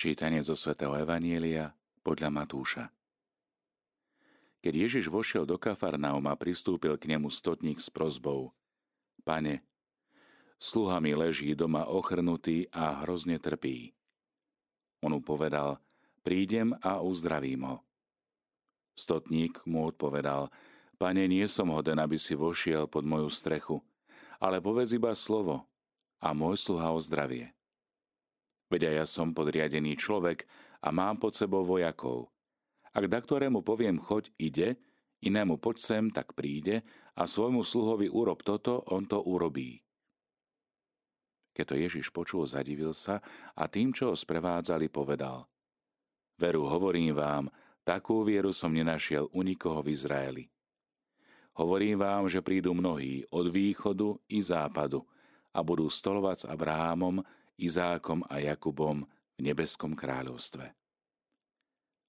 Čítanie zo svätého Evanielia podľa Matúša. Keď Ježiš vošiel do Kafarnauma, pristúpil k nemu stotník s prozbou. Pane, sluha mi leží doma ochrnutý a hrozne trpí. On mu povedal, prídem a uzdravím ho. Stotník mu odpovedal, Pane, nie som hoden, aby si vošiel pod moju strechu, ale povedz iba slovo a môj sluha ozdravie. Veď aj ja som podriadený človek a mám pod sebou vojakov. Ak da ktorému poviem choď, ide, inému poď sem, tak príde a svojmu sluhovi urob toto, on to urobí. Keď to Ježiš počul, zadivil sa a tým, čo ho sprevádzali, povedal Veru, hovorím vám, takú vieru som nenašiel u nikoho v Izraeli. Hovorím vám, že prídu mnohí od východu i západu a budú stolovať s Abrahámom, Izákom a Jakubom v nebeskom kráľovstve.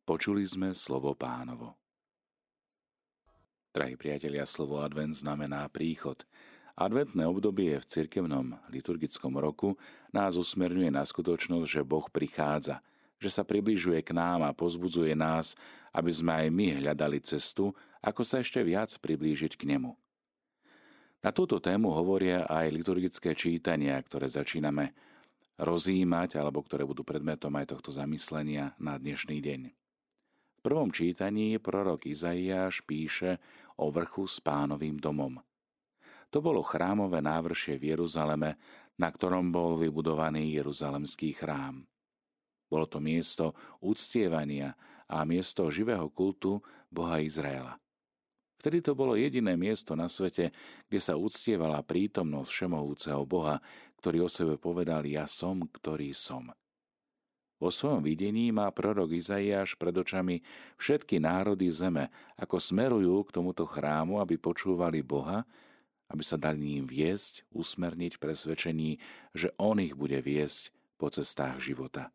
Počuli sme slovo pánovo. Drahí priatelia, slovo advent znamená príchod. Adventné obdobie v cirkevnom liturgickom roku nás usmerňuje na skutočnosť, že Boh prichádza, že sa približuje k nám a pozbudzuje nás, aby sme aj my hľadali cestu, ako sa ešte viac priblížiť k Nemu. Na túto tému hovoria aj liturgické čítania, ktoré začíname rozímať alebo ktoré budú predmetom aj tohto zamyslenia na dnešný deň. V prvom čítaní prorok Izaiáš píše o vrchu s pánovým domom. To bolo chrámové návršie v Jeruzaleme, na ktorom bol vybudovaný Jeruzalemský chrám. Bolo to miesto uctievania a miesto živého kultu Boha Izraela. Vtedy to bolo jediné miesto na svete, kde sa uctievala prítomnosť všemohúceho Boha, ktorý o sebe povedal Ja som, ktorý som. Vo svojom videní má prorok Izaiáš pred očami všetky národy zeme, ako smerujú k tomuto chrámu, aby počúvali Boha, aby sa dali ním viesť, usmerniť presvedčení, že On ich bude viesť po cestách života.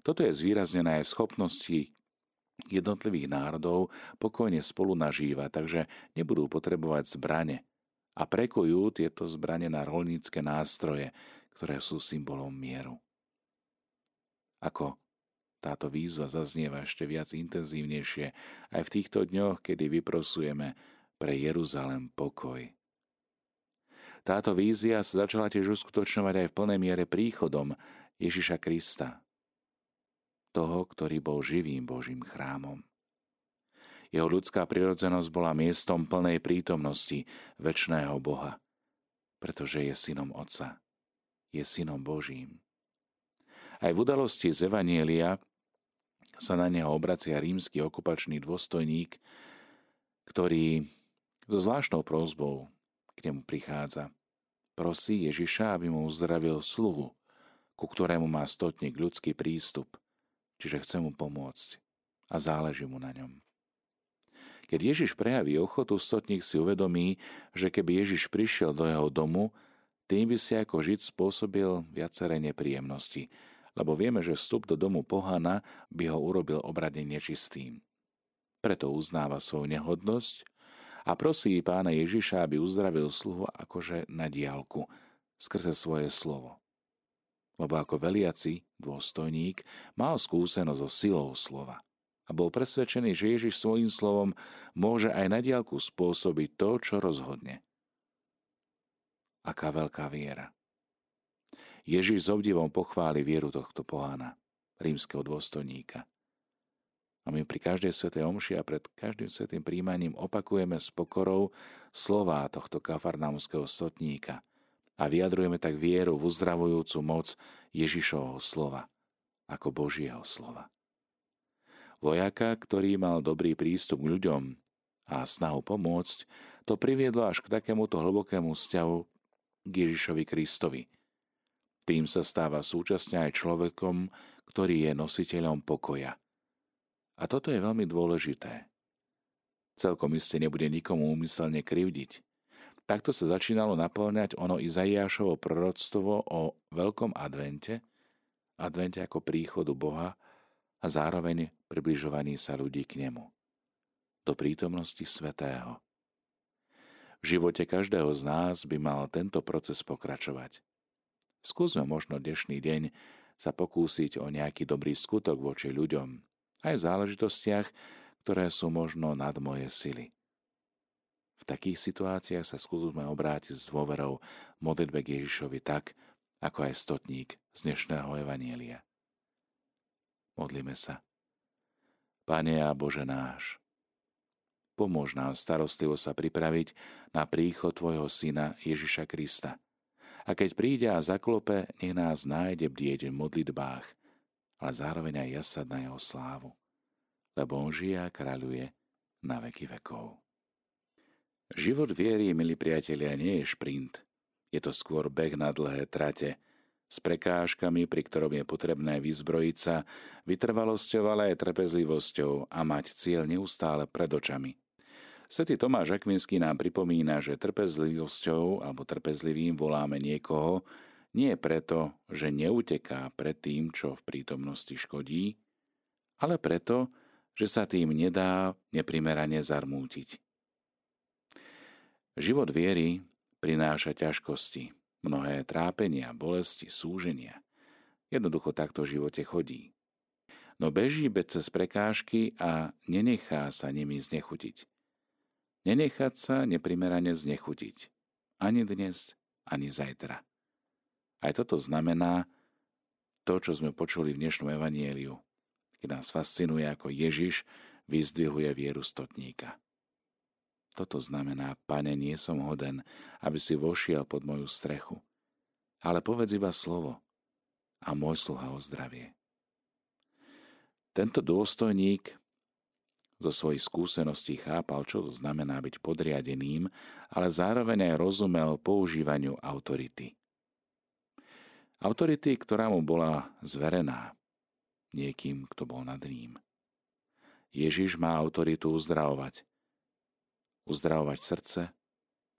Toto je zvýraznené aj schopnosti jednotlivých národov pokojne spolu nažívať, takže nebudú potrebovať zbrane, a prekojú tieto zbranie na rolnícke nástroje, ktoré sú symbolom mieru. Ako táto výzva zaznieva ešte viac intenzívnejšie aj v týchto dňoch, kedy vyprosujeme pre Jeruzalem pokoj. Táto vízia sa začala tiež uskutočňovať aj v plnej miere príchodom Ježiša Krista, toho, ktorý bol živým Božím chrámom. Jeho ľudská prirodzenosť bola miestom plnej prítomnosti väčšného Boha, pretože je synom Otca, je synom Božím. Aj v udalosti z Evanielia sa na neho obracia rímsky okupačný dôstojník, ktorý so zvláštnou prozbou k nemu prichádza. Prosí Ježiša, aby mu uzdravil sluhu, ku ktorému má stotník ľudský prístup, čiže chce mu pomôcť a záleží mu na ňom. Keď Ježiš prejaví ochotu, stotník si uvedomí, že keby Ježiš prišiel do jeho domu, tým by si ako žiť spôsobil viaceré nepríjemnosti, lebo vieme, že vstup do domu pohana by ho urobil obradne nečistým. Preto uznáva svoju nehodnosť a prosí pána Ježiša, aby uzdravil sluhu akože na diálku, skrze svoje slovo. Lebo ako veliaci, dôstojník, mal skúsenosť so silou slova a bol presvedčený, že Ježiš svojím slovom môže aj na diálku spôsobiť to, čo rozhodne. Aká veľká viera. Ježiš s obdivom pochváli vieru tohto pohána, rímskeho dôstojníka. A my pri každej svetej omši a pred každým svetým príjmaním opakujeme s pokorou slová tohto kafarnámskeho stotníka a vyjadrujeme tak vieru v uzdravujúcu moc Ježišovho slova ako Božieho slova. Vojaka, ktorý mal dobrý prístup k ľuďom a snahu pomôcť, to priviedlo až k takémuto hlbokému vzťahu k Ježišovi Kristovi. Tým sa stáva súčasne aj človekom, ktorý je nositeľom pokoja. A toto je veľmi dôležité. Celkom iste nebude nikomu úmyselne krivdiť. Takto sa začínalo naplňať ono Izaiášovo proroctvo o veľkom advente, advente ako príchodu Boha a zároveň približovaní sa ľudí k nemu, do prítomnosti svetého. V živote každého z nás by mal tento proces pokračovať. Skúsme možno dnešný deň sa pokúsiť o nejaký dobrý skutok voči ľuďom, aj v záležitostiach, ktoré sú možno nad moje sily. V takých situáciách sa skúsme obrátiť s dôverou modlitbe k Ježišovi tak, ako aj stotník z dnešného Evanielia. Modlíme sa. Pane a Bože náš, pomôž nám starostlivo sa pripraviť na príchod Tvojho Syna Ježiša Krista. A keď príde a zaklope, nech nás nájde bdieť v modlitbách, ale zároveň aj jasať na Jeho slávu lebo on žije a kráľuje na veky vekov. Život viery, milí priatelia, nie je šprint. Je to skôr beh na dlhé trate, s prekážkami, pri ktorom je potrebné vyzbrojiť sa, vytrvalosťou, ale aj trpezlivosťou a mať cieľ neustále pred očami. Svetý Tomáš Akvinský nám pripomína, že trpezlivosťou alebo trpezlivým voláme niekoho, nie preto, že neuteká pred tým, čo v prítomnosti škodí, ale preto, že sa tým nedá neprimerane zarmútiť. Život viery prináša ťažkosti, mnohé trápenia, bolesti, súženia. Jednoducho takto v živote chodí. No beží bez cez prekážky a nenechá sa nimi znechutiť. Nenechať sa neprimerane znechutiť. Ani dnes, ani zajtra. Aj toto znamená to, čo sme počuli v dnešnom evanieliu keď nás fascinuje, ako Ježiš vyzdvihuje vieru stotníka. Toto znamená, pane, nie som hoden, aby si vošiel pod moju strechu, ale povedz iba slovo a môj sluha o zdravie. Tento dôstojník zo svojich skúseností chápal, čo to znamená byť podriadeným, ale zároveň aj rozumel používaniu autority. Autority, ktorá mu bola zverená niekým, kto bol nad ním. Ježiš má autoritu uzdravovať. Uzdravovať srdce,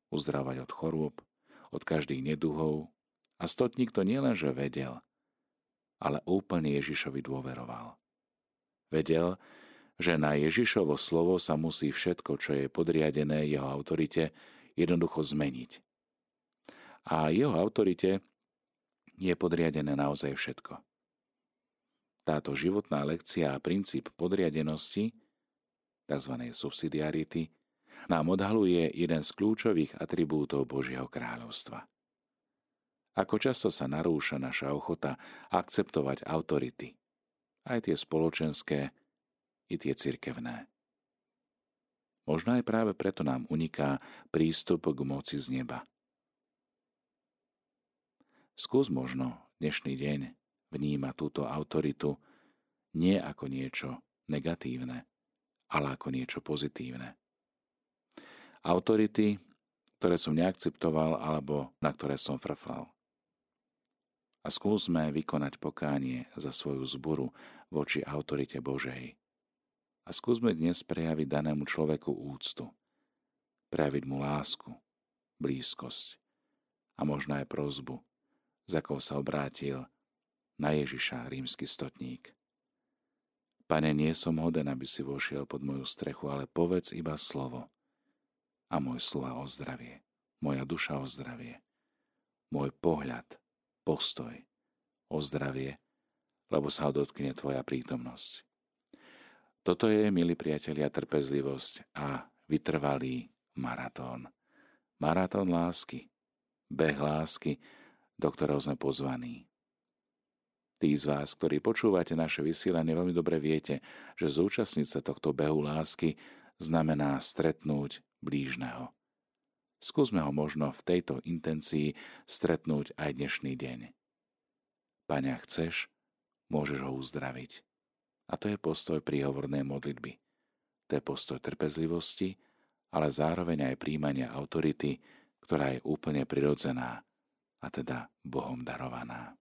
uzdravovať od chorôb, od každých neduhov a stotník to nielenže vedel, ale úplne Ježišovi dôveroval. Vedel, že na Ježišovo slovo sa musí všetko, čo je podriadené jeho autorite, jednoducho zmeniť. A jeho autorite je podriadené naozaj všetko. Táto životná lekcia a princíp podriadenosti, tzv. subsidiarity, nám odhaluje jeden z kľúčových atribútov Božieho kráľovstva. Ako často sa narúša naša ochota akceptovať autority, aj tie spoločenské, i tie cirkevné. Možno aj práve preto nám uniká prístup k moci z neba. Skús možno dnešný deň vníma túto autoritu nie ako niečo negatívne, ale ako niečo pozitívne. Autority, ktoré som neakceptoval alebo na ktoré som frflal. A skúsme vykonať pokánie za svoju zboru voči autorite Božej. A skúsme dnes prejaviť danému človeku úctu, prejaviť mu lásku, blízkosť a možno aj prozbu, za akou sa obrátil na Ježiša rímsky stotník. Pane, nie som hoden, aby si vošiel pod moju strechu, ale povedz iba slovo. A môj sluha o zdravie, moja duša o zdravie, môj pohľad, postoj o zdravie, lebo sa ho dotkne tvoja prítomnosť. Toto je, milí priatelia, trpezlivosť a vytrvalý maratón. Maratón lásky, beh lásky, do ktorého sme pozvaní. Tí z vás, ktorí počúvate naše vysielanie, veľmi dobre viete, že zúčastniť sa tohto behu lásky znamená stretnúť blížneho. Skúsme ho možno v tejto intencii stretnúť aj dnešný deň. Pane, chceš, môžeš ho uzdraviť. A to je postoj príhovornej modlitby. To je postoj trpezlivosti, ale zároveň aj príjmania autority, ktorá je úplne prirodzená a teda Bohom darovaná.